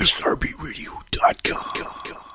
SRBRadio.com.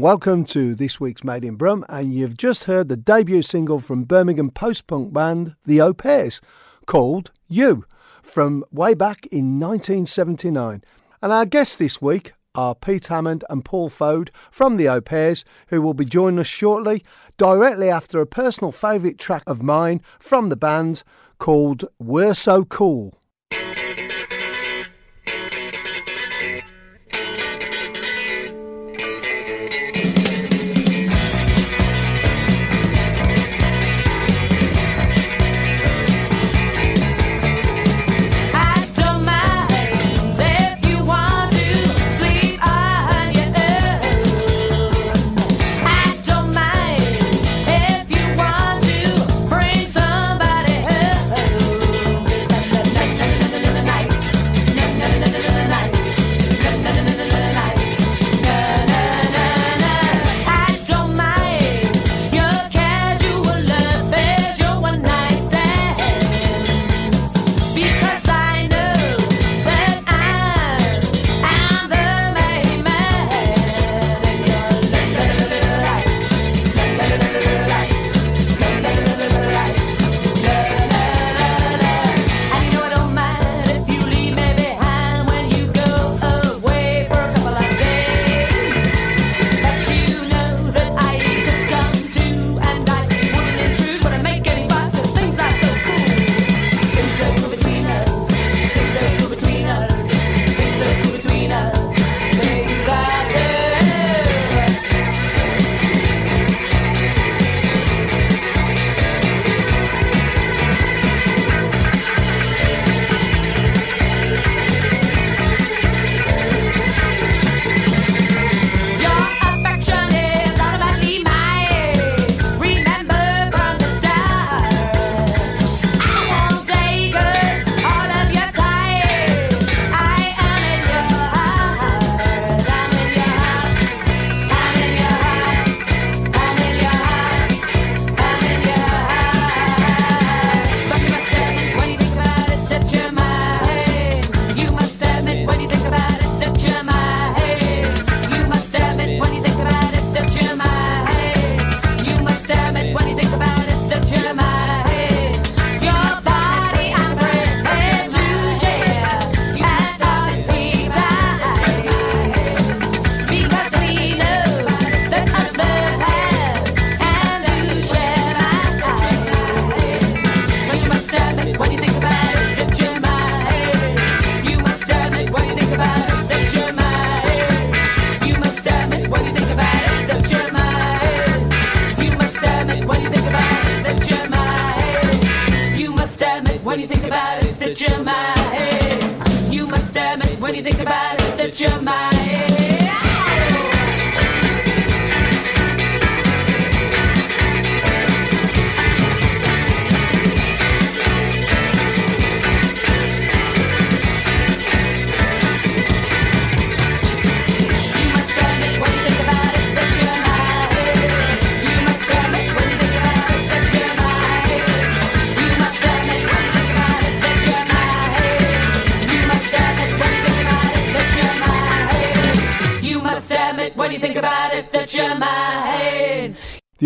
welcome to this week's Made in Brum. And you've just heard the debut single from Birmingham post punk band The Au Pairs called You from way back in 1979. And our guests this week are Pete Hammond and Paul Foad from The Au Pairs, who will be joining us shortly, directly after a personal favourite track of mine from the band called We're So Cool.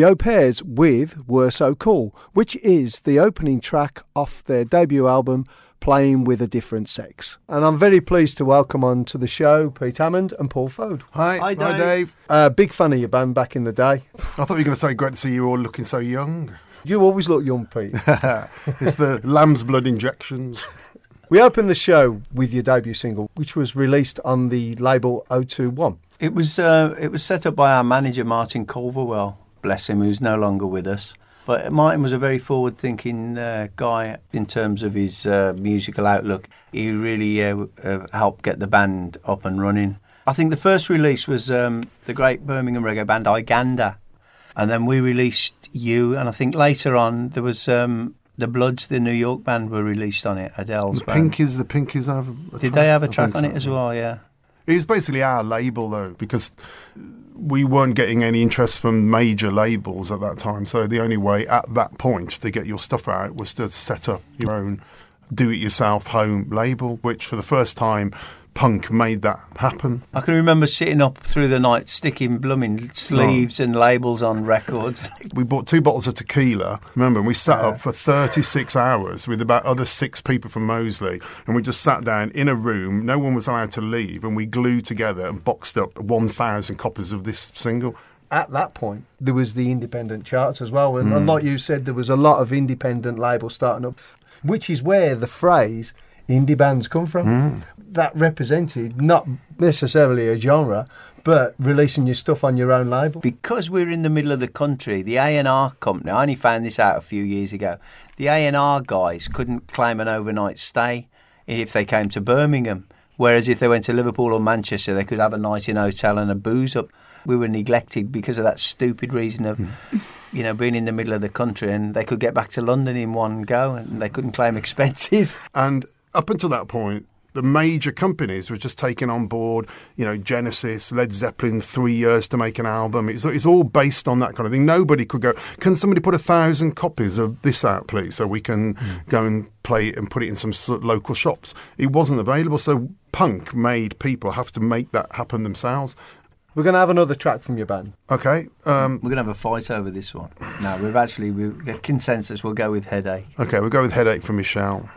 The Au Pairs with Were So Cool, which is the opening track off their debut album, Playing with a Different Sex. And I'm very pleased to welcome on to the show Pete Hammond and Paul Foad. Hi, Hi, hi, Dave. Dave. Uh, big fan of your band back in the day. I thought you were going to say great to see you all looking so young. You always look young, Pete. it's the lamb's blood injections. we opened the show with your debut single, which was released on the label 021. It was uh, it was set up by our manager Martin Culverwell, bless him, who's no longer with us. But Martin was a very forward-thinking uh, guy in terms of his uh, musical outlook. He really uh, uh, helped get the band up and running. I think the first release was um, the great Birmingham reggae band Iganda, and then we released You. And I think later on there was um, the Bloods, the New York band, were released on it. Adele's The band. Pinkies, the Pinkies have Did they have a track on so. it as well? Yeah. It was basically our label though, because we weren't getting any interest from major labels at that time. So the only way at that point to get your stuff out was to set up your own do-it-yourself home label, which for the first time, punk made that happen. I can remember sitting up through the night sticking blooming sleeves and labels on records. We bought two bottles of tequila, remember, and we sat up for 36 hours with about other six people from Moseley, and we just sat down in a room, no one was allowed to leave, and we glued together and boxed up 1,000 copies of this single. At that point, there was the independent charts as well. And, and mm. like you said, there was a lot of independent labels starting up, which is where the phrase indie bands come from. Mm. That represented not necessarily a genre, but releasing your stuff on your own label. because we're in the middle of the country, the A&R company, I only found this out a few years ago, the A&R guys couldn't claim an overnight stay if they came to Birmingham. Whereas if they went to Liverpool or Manchester, they could have a night in a hotel and a booze up. We were neglected because of that stupid reason of, you know, being in the middle of the country and they could get back to London in one go and they couldn't claim expenses. And up until that point, the major companies were just taking on board, you know, Genesis, Led Zeppelin, three years to make an album. It's, it's all based on that kind of thing. Nobody could go, can somebody put a thousand copies of this out, please, so we can go and play it and put it in some s- local shops? It wasn't available. So punk made people have to make that happen themselves. We're going to have another track from your band. Okay. Um, We're going to have a fight over this one. No, we've actually, we've got consensus, we'll go with Headache. okay, we'll go with Headache for Michelle.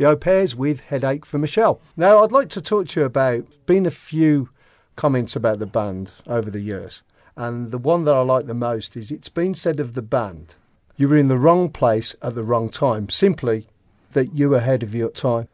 The Au Pairs with Headache for Michelle. Now, I'd like to talk to you about been a few comments about the band over the years, and the one that I like the most is it's been said of the band, you were in the wrong place at the wrong time. Simply that you were ahead of your time.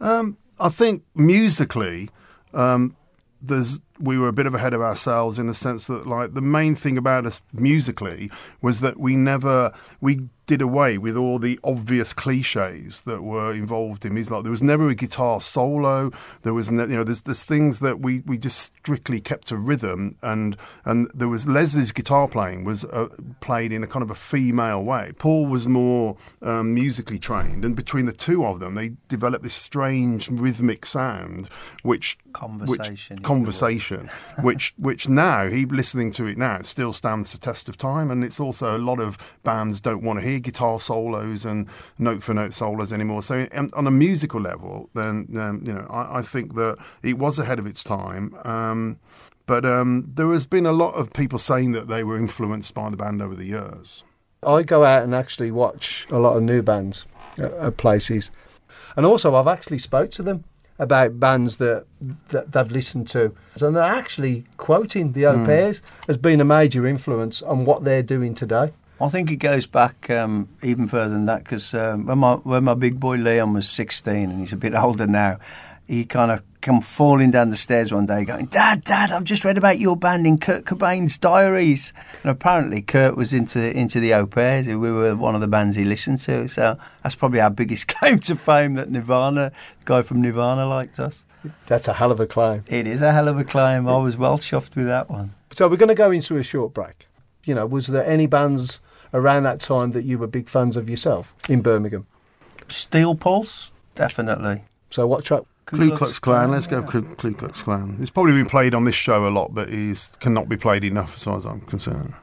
Um, I think musically, um, there's we were a bit of ahead of ourselves in the sense that like the main thing about us musically was that we never we did away with all the obvious cliches that were involved in music. Like there was never a guitar solo. There was ne- you know there's there's things that we, we just strictly kept to rhythm and and there was Leslie's guitar playing was uh, played in a kind of a female way. Paul was more um, musically trained, and between the two of them, they developed this strange rhythmic sound, which Conversation which conversation, which which now he listening to it now it still stands the test of time, and it's also a lot of bands don't want to hear guitar solos and note for note solos anymore. So um, on a musical level, then um, you know I, I think that it was ahead of its time. Um, but um, there has been a lot of people saying that they were influenced by the band over the years. I go out and actually watch a lot of new bands at, at places, and also I've actually spoke to them about bands that, that they've listened to, and they're actually quoting the Au Pairs as being a major influence on what they're doing today. I think it goes back um, even further than that because um, when my when my big boy Leon was 16 and he's a bit older now, he kind of come falling down the stairs one day going, Dad, Dad, I've just read about your band in Kurt Cobain's diaries. And apparently Kurt was into into the Au Pairs. We were one of the bands he listened to. So that's probably our biggest claim to fame that Nirvana, the guy from Nirvana liked us. That's a hell of a claim. It is a hell of a claim. I was well chuffed with that one. So we're going to go into a short break. You know, was there any bands around that time that you were big fans of yourself in Birmingham? Steel Pulse, definitely. So what track? Ku Klux Klan. Let's go Ku Ku Klux Klan. It's probably been played on this show a lot, but it cannot be played enough as far as I'm concerned.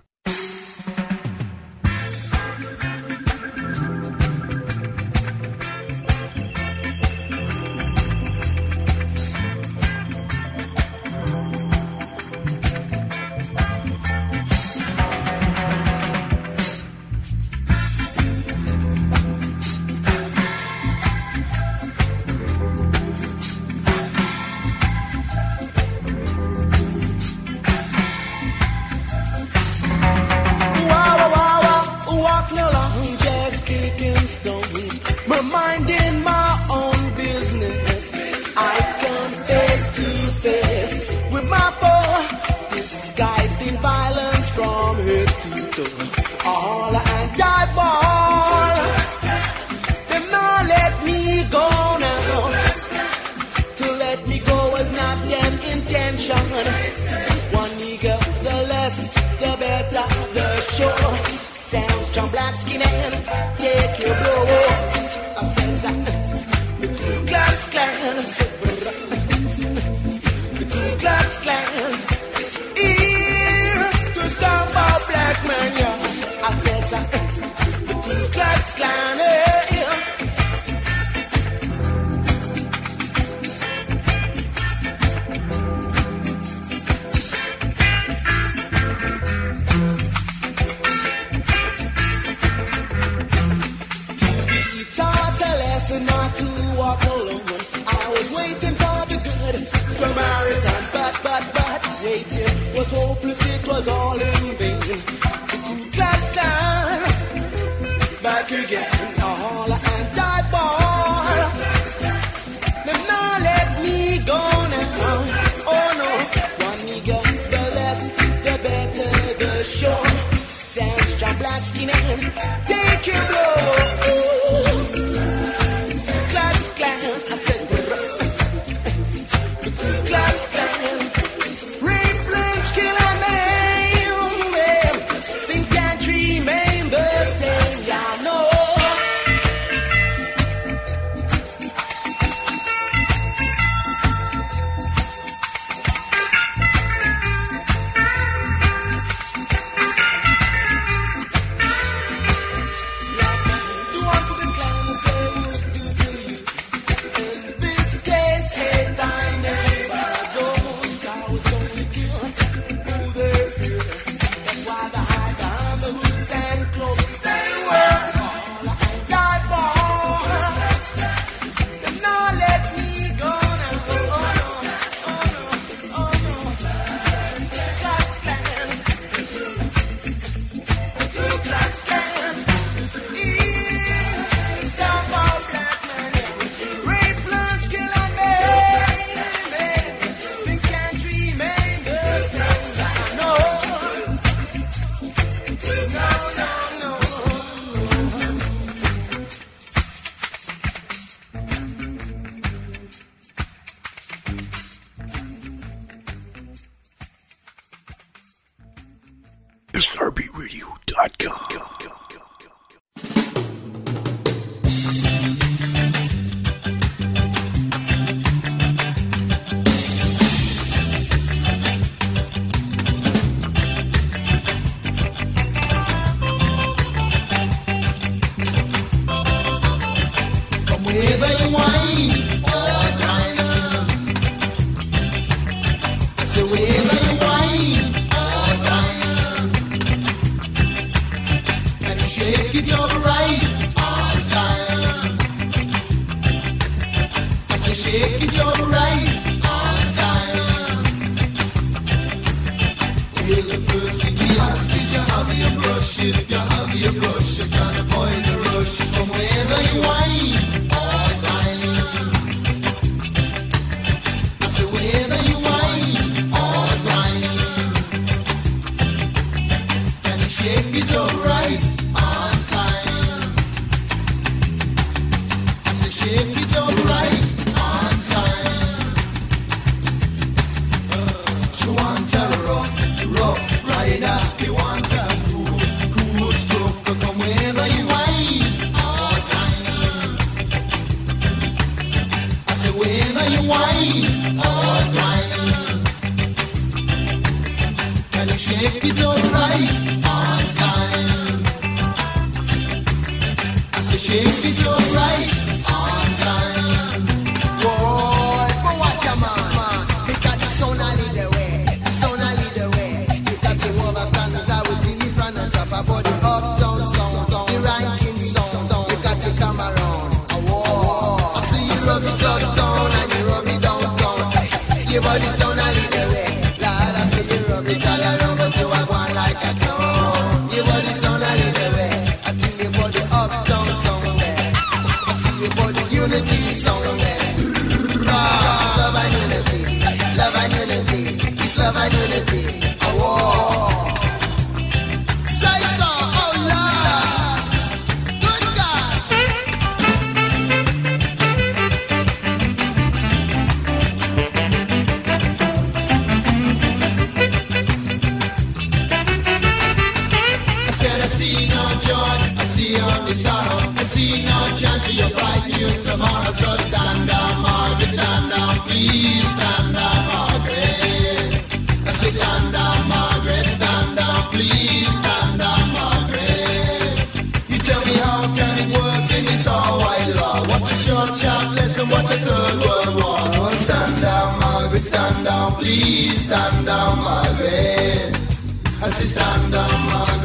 I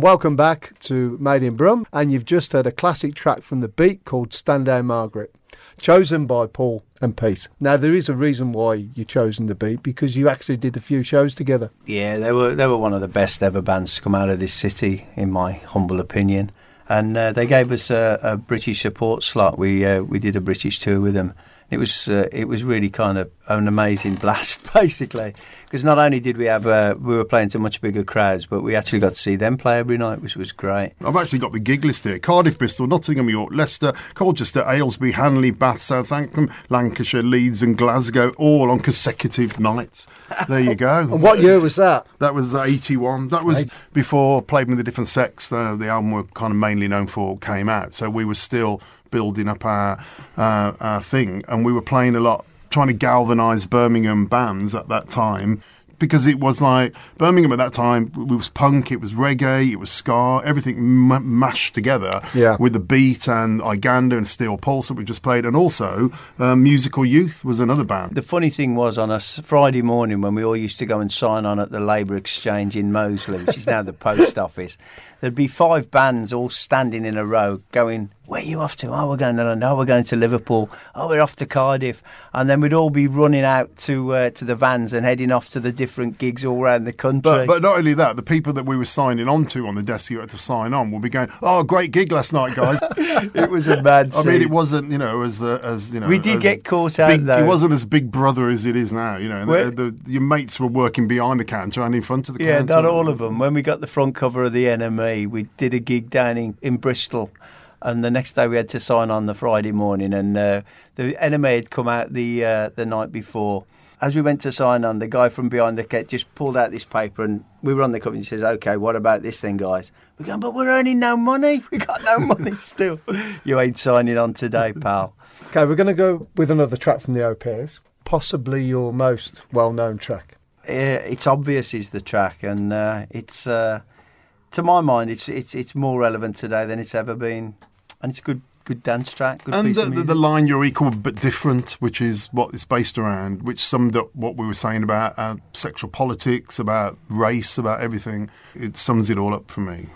And welcome back to Made in Brum. And you've just heard a classic track from the beat called Stand Down Margaret, chosen by Paul and Pete. Now, there is a reason why you've chosen the beat because you actually did a few shows together. Yeah, they were they were one of the best ever bands to come out of this city, in my humble opinion. And uh, they gave us a, a British support slot. We uh, we did a British tour with them. It was uh, it was really kind of an amazing blast, basically, because not only did we have uh, we were playing to much bigger crowds, but we actually got to see them play every night, which was great. I've actually got the gig list here. Cardiff, Bristol, Nottingham, York, Leicester, Colchester, Aylesbury, Hanley, Bath, Southampton, Lancashire, Leeds and Glasgow, all on consecutive nights. There you go. And what year was that? That was 81. That was before Played with a Different Sex, the, the album we're kind of mainly known for, came out. So we were still building up our, uh, our thing. And we were playing a lot, trying to galvanise Birmingham bands at that time. Because it was like Birmingham at that time, it was punk, it was reggae, it was ska, everything m- mashed together Yeah. with the beat and Iganda and Steel Pulse that we just played. And also, uh, Musical Youth was another band. The funny thing was on a Friday morning when we all used to go and sign on at the Labour Exchange in Moseley, which is now the post office, there'd be five bands all standing in a row going, Where are you off to? Oh, we're going to London. Oh, we're going to Liverpool. Oh, we're off to Cardiff. And then we'd all be running out to uh, to the vans and heading off to the different gigs all around the country. But, but not only that, the people that we were signing on to on the desk you had to sign on will be going, "Oh, great gig last night, guys." it was a mad I mean, it wasn't, you know, as uh, as you know. We did get caught out, big- though. It wasn't as big brother as it is now. You know, the, the, your mates were working behind the counter and in front of the Yeah, counter. not all of them. When we got the front cover of the NME, we did a gig down in, in Bristol, and the next day we had to sign on the Friday morning, and uh, the NME had come out the uh, the night before. As we went to sign on, the guy from behind the kit just pulled out this paper, and we were on the cover. And he says, "Okay, what about this then, guys?" We're going, "But we're earning no money. We got no money still. You ain't signing on today, pal." Okay, we're going to go with another track from the Au Pairs, possibly your most well known track. uh, it's obvious is the track, and uh, it's uh, to my mind, it's it's it's more relevant today than it's ever been, and it's a good good dance track. Good and the, the, line "You're equal but different," which is what it's based around, which summed up what we were saying about uh, sexual politics, about race, about everything. It sums it all up for me.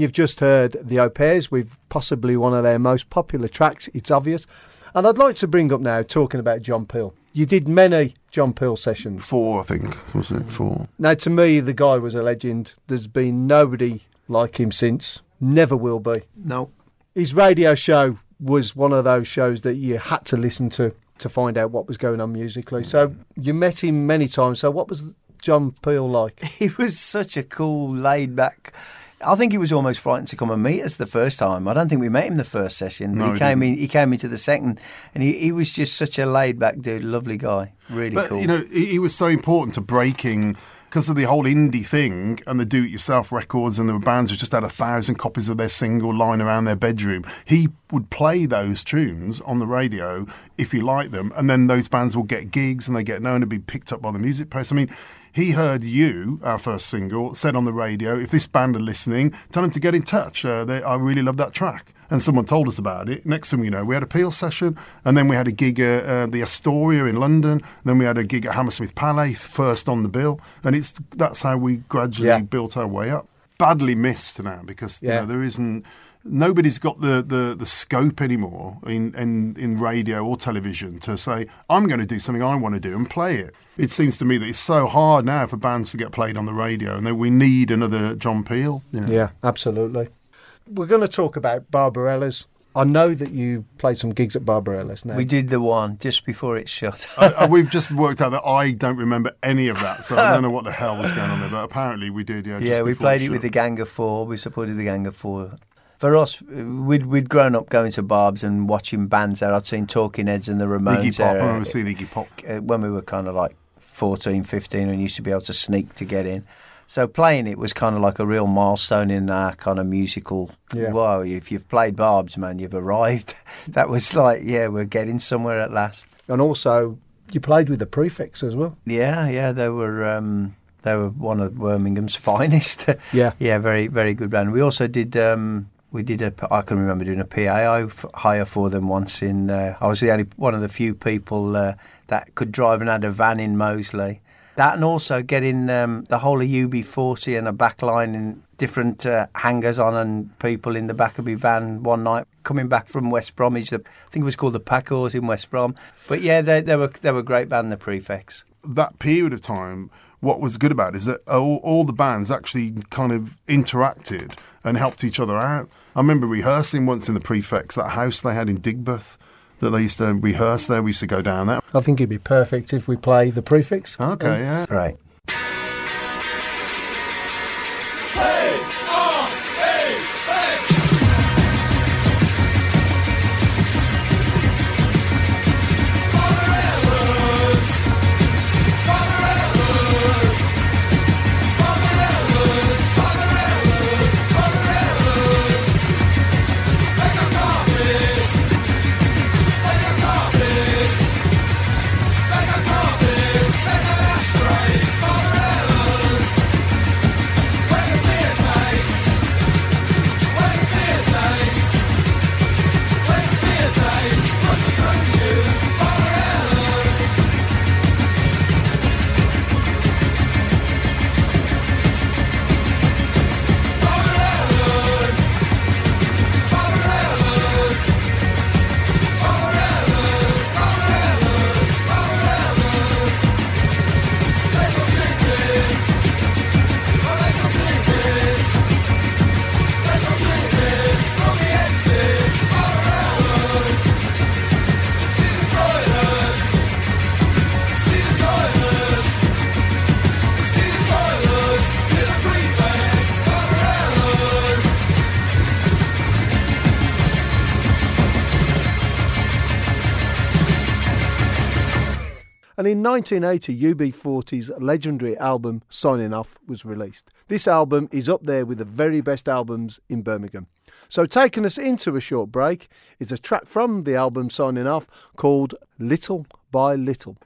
And you've just heard the Au Pairs with possibly one of their most popular tracks, It's Obvious. And I'd like to bring up now, talking about John Peel. You did many John Peel sessions. Four, I think, wasn't it? Four. Now, to me, the guy was a legend. There's been nobody like him since, never will be. No. His radio show was one of those shows that you had to listen to to find out what was going on musically. So you met him many times. So what was John Peel like? He was such a cool, laid back. I think he was almost frightened to come and meet us the first time. I don't think we met him the first session. But No, he came didn't. in. He came into the second, and he, he was just such a laid back dude, lovely guy, really But cool. you know, he, he was so important to breaking because of the whole indie thing and the do-it-yourself records and the bands who just had a thousand copies of their single lying around their bedroom. He would play those tunes on the radio if you like them, and then those bands will get gigs and they get known to be picked up by the music press. I mean. He heard you, our first single, said on the radio, if this band are listening, tell them to get in touch. Uh, they, I really love that track. And someone told us about it. Next thing you know, we had a Peel session, and then we had a gig at uh, the Astoria in London. Then we had a gig at Hammersmith Palais, first on the bill, and it's that's how we gradually Yeah. built our way up. Badly missed now because Yeah. you know there isn't. Nobody's got the, the, the scope anymore in, in, in radio or television to say, I'm going to do something I want to do and play it. It seems to me that it's so hard now for bands to get played on the radio and that we need another John Peel. you know. Yeah, absolutely. We're going to talk about Barbarella's. I know that you played some gigs at Barbarella's now. we did the one just before it shut. Uh, we've just worked out that I don't remember any of that, so I don't know what the hell was going on there. But apparently we did. Yeah, just yeah, we played the it with the Gang of Four. We supported the Gang of Four. For us, we'd we'd grown up going to barbs and watching bands there. I'd seen Talking Heads and the Ramones Iggy Pop. I remember seeing Iggy Pop. uh, when we were kind of like 14, 15 and used to be able to sneak to get in. So playing it was kind of like a real milestone in our kind of musical. Yeah. Wow, if you've played Barb's, man, you've arrived. that was like, yeah, we're getting somewhere at last. and also, you played with the Prefects as well. Yeah, yeah, they were um, they were one of Birmingham's finest. Yeah. yeah, very very good band. We also did um, we did a I can remember doing a PA hire for them once in. Uh, I was the only one of the few people uh, that could drive and had a van in Moseley. That and also getting um, the whole of UB40 and a back line and different uh, hangers on and people in the back of my van one night coming back from West Bromwich. The, I think it was called the Packers in West Brom. But yeah, they, they were they were a great band, the Prefects. that period of time, what was good about it is that all, all the bands actually kind of interacted and helped each other out. I remember rehearsing once in the prefects, that house they had in Digbeth, that they used to rehearse there. We used to go down there. I think it'd be perfect if we play the Prefects. Okay, yeah. Right. and in 1980 UB40's legendary album Signing Off was released. This album is up there with the very best albums in Birmingham. So, taking us into a short break is a track from the album Signing Off called Little by Little.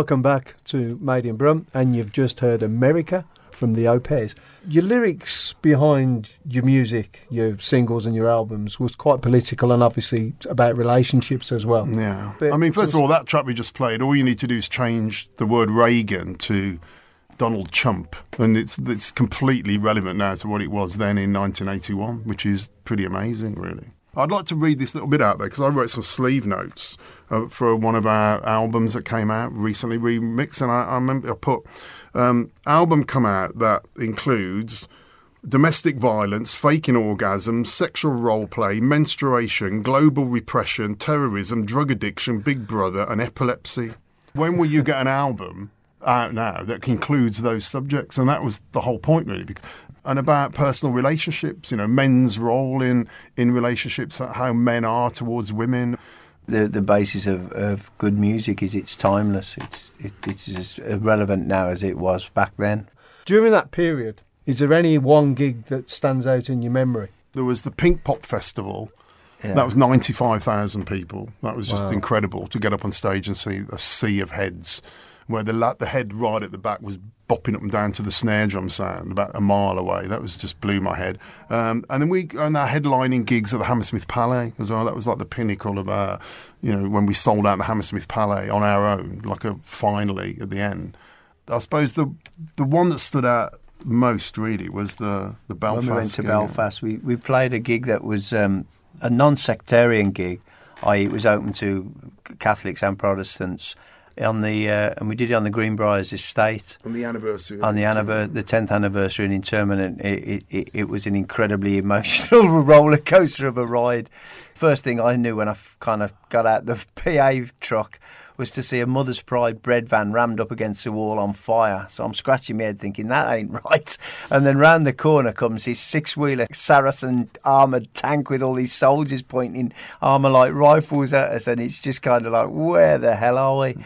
Welcome back to Made in Brum, and you've just heard America from the Pairs. Your lyrics behind your music, your singles and your albums, was quite political and obviously about relationships as well. Yeah. But I mean, first of all, that track we just played, all you need to do is change the word Reagan to Donald Chump, and it's it's completely relevant now to what it was then in 1981, which is pretty amazing, really. I'd like to read this little bit out there because I wrote some sleeve notes uh, for one of our albums that came out recently, remix, and I, I remember I put um, album come out that includes domestic violence, faking orgasms, sexual role play, menstruation, global repression, terrorism, drug addiction, Big Brother, and epilepsy. When will you get an album out now that includes those subjects? And that was the whole point, really. And about personal relationships, you know, men's role in in relationships, how men are towards women. The the basis of, of good music is it's timeless. It's it, it's as relevant now as it was back then. During that period, is there any one gig that stands out in your memory? There was the Pinkpop Festival. Yeah. That was 95,000 people. That was just Wow. incredible to get up on stage and see a sea of heads where the la- the head right at the back was bopping up and down to the snare drum sound about a mile away. That was just blew my head. Um, and then we and our headlining gigs at the Hammersmith Palais as well. That was like the pinnacle of our, you know, when we sold out the Hammersmith Palais on our own, like a finally at the end. I suppose the the one that stood out most really was the the Belfast. when we went to gig. Belfast, we, we played a gig that was um, a non-sectarian gig, i.e., it was open to Catholics and Protestants. On the uh, and we did it on the Greenbriers estate on the anniversary. on the anniver- the tenth anniversary in Internment. It, it, it, it was an incredibly emotional roller coaster of a ride. First thing I knew when I f- kind of got out the PA truck was to see a Mother's Pride bread van rammed up against the wall on fire. So I'm scratching my head thinking that ain't right. And then round the corner comes his six wheeler Saracen armoured tank with all these soldiers pointing armour like rifles at us. And it's just kind of like, where the hell are we?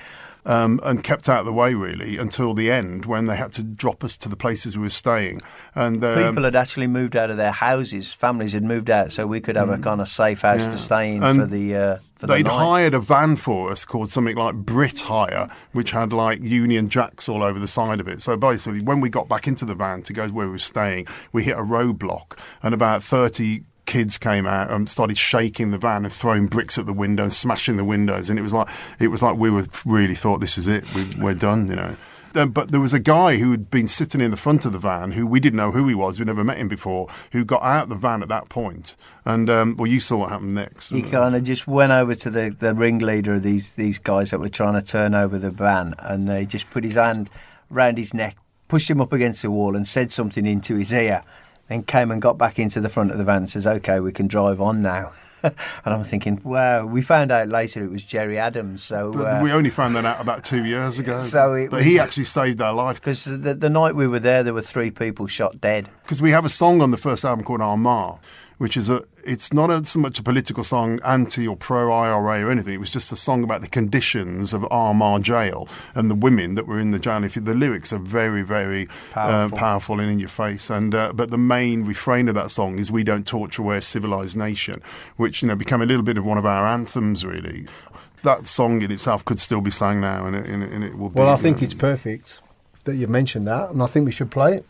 um, and kept out of the way really until the end when they had to drop us to the places we were staying. And um, People had actually moved out of their houses. Families had moved out, so we could have a kind of safe house to stay in Mm. And for the uh, for the They'd night. hired a van for us called something like Brit Hire, which had like Union Jacks all over the side of it. So basically, when we got back into the van to go where we were staying, we hit a roadblock, and about 30 kids came out and started shaking the van and throwing bricks at the window and smashing the windows. And it was like, it was like we were really thought, this is it, we, we're done, you know. Um, but there was a guy who had been sitting in the front of the van who we didn't know who he was. We'd never met him before. Who got out of the van at that point, and um, well, you saw what happened next. He kind of just went over to the, the ringleader of these these guys that were trying to turn over the van, and he just put his hand round his neck, pushed him up against the wall, and said something into his ear. Then came and got back into the front of the van and says, "Okay, we can drive on now." And I'm thinking, wow. We found out later it was Gerry Adams. So But uh, we only found that out about two years ago. So it but was- he actually saved our life because the, the night we were there, there were three people shot dead. because we have a song on the first album called Armagh, which is a. It's not a, so much a political song, anti or pro IRA or anything. It was just a song about the conditions of Armagh jail and the women that were in the jail. If you, the lyrics are very, very Powerful. Uh, powerful and in your face. And uh, but the main refrain of that song is "We don't torture, we're a civilized nation," which you know became a little bit of one of our anthems, really. That song in itself could still be sung now, and it, and it, and it will be. Well, I think it's perfect that you mentioned that, and I think we should play it.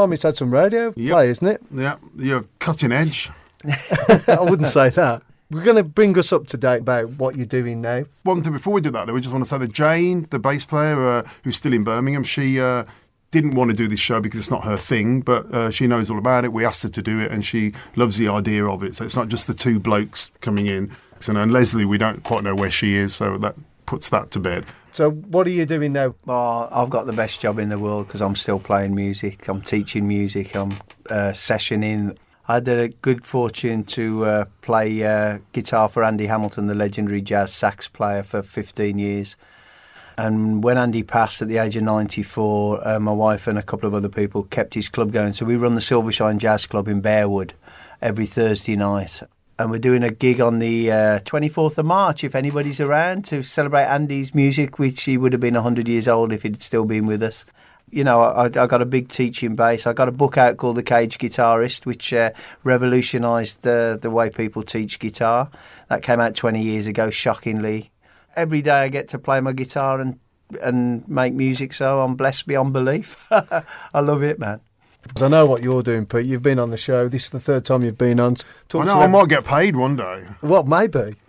Time it's had some radio Yep. play, isn't it? Yeah, you're cutting edge. I wouldn't say that. We're going to bring us up to date about what you're doing now. One thing before we do that, though, we just want to say that Jane, the bass player uh, who's still in Birmingham, she uh, didn't want to do this show because it's not her thing, but uh, she knows all about it. We asked her to do it, and she loves the idea of it. So it's not just the two blokes coming in. So, and Leslie, we don't quite know where she is, so that puts that to bed. So, what are you doing now? Well, I've got the best job in the world because I'm still playing music. I'm teaching music. I'm uh, sessioning. I had the good fortune to uh, play uh, guitar for Andy Hamilton, the legendary jazz sax player, for 15 years. And when Andy passed at the age of 94, uh, my wife and a couple of other people kept his club going. So we run the Silvershine Jazz Club in Bearwood every Thursday night. And we're doing a gig on the uh, 24th of March, if anybody's around, to celebrate Andy's music, which he would have been 100 years old if he'd still been with us. You know, I, I got a big teaching base. I got a book out called The Cage Guitarist, which uh, revolutionised the, the way people teach guitar. That came out 20 years ago, shockingly. Every day I get to play my guitar and and make music, so I'm blessed beyond belief. I love it, man. 'Cause I know what you're doing, Pete. You've been on the show. This is the third time you've been on. Talk I know I might get paid one day. Well, maybe.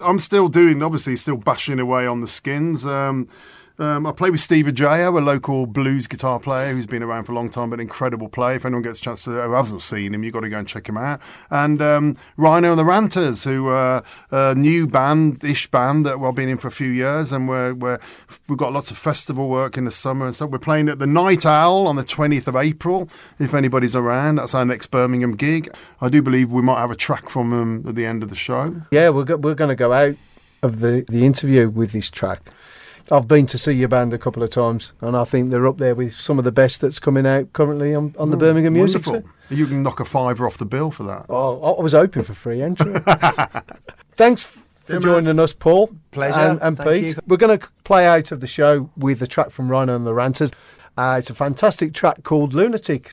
I'm still doing, obviously, still bashing away on the skins. Um, um, I play with Steve Ajao, a local blues guitar player who's been around for a long time, but an incredible player. If anyone gets a chance to, who hasn't seen him, you've got to go and check him out. And um, Rhino and the Ranters, who are a new band, ish band that we've been in for a few years, and we're, we're, we've got lots of festival work in the summer and stuff. We're playing at the Night Owl on the 20th of April, if anybody's around. That's our next Birmingham gig. I do believe we might have a track from them at the end of the show. Yeah, we're go- we're going to go out of the the interview with this track. I've been to see your band a couple of times, and I think they're up there with some of the best that's coming out currently on, on the Birmingham Music. Wonderful. Scene. You can knock a fiver off the bill for that. Oh, I I was hoping for free entry. Thanks for Yeah, man. joining us, Paul. Pleasure. And, and Pete. you. We're going to play out of the show with a track from Rhino and the Ranters. Uh, it's a fantastic track called Lunatic.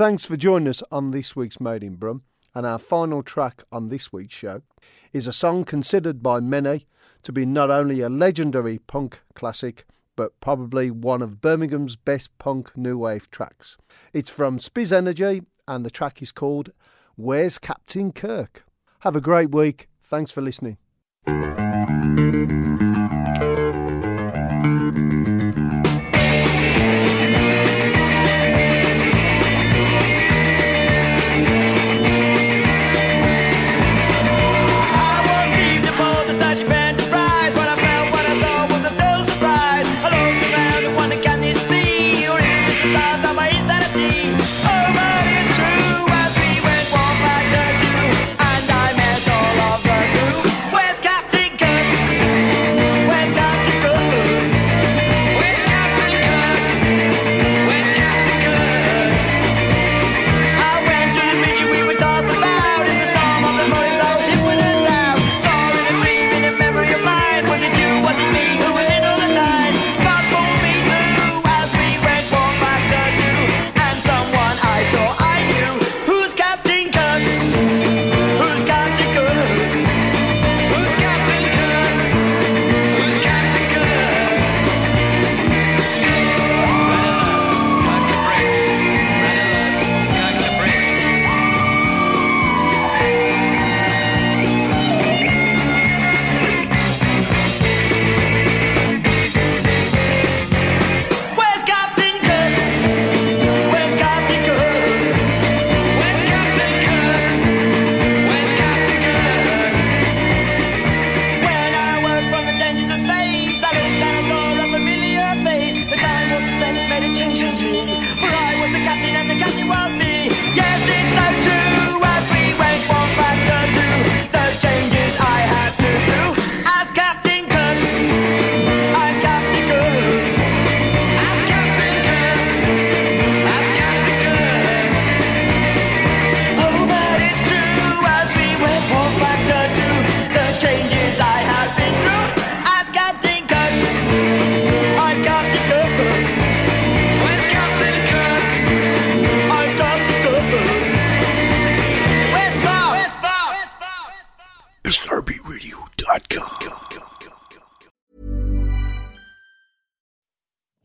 Thanks for joining us on this week's Made in Brum. And our final track on this week's show is a song considered by many to be not only a legendary punk classic, but probably one of Birmingham's best punk new wave tracks. It's from Spizz Energi, and the track is called Where's Captain Kirk? Have a great week. Thanks for listening.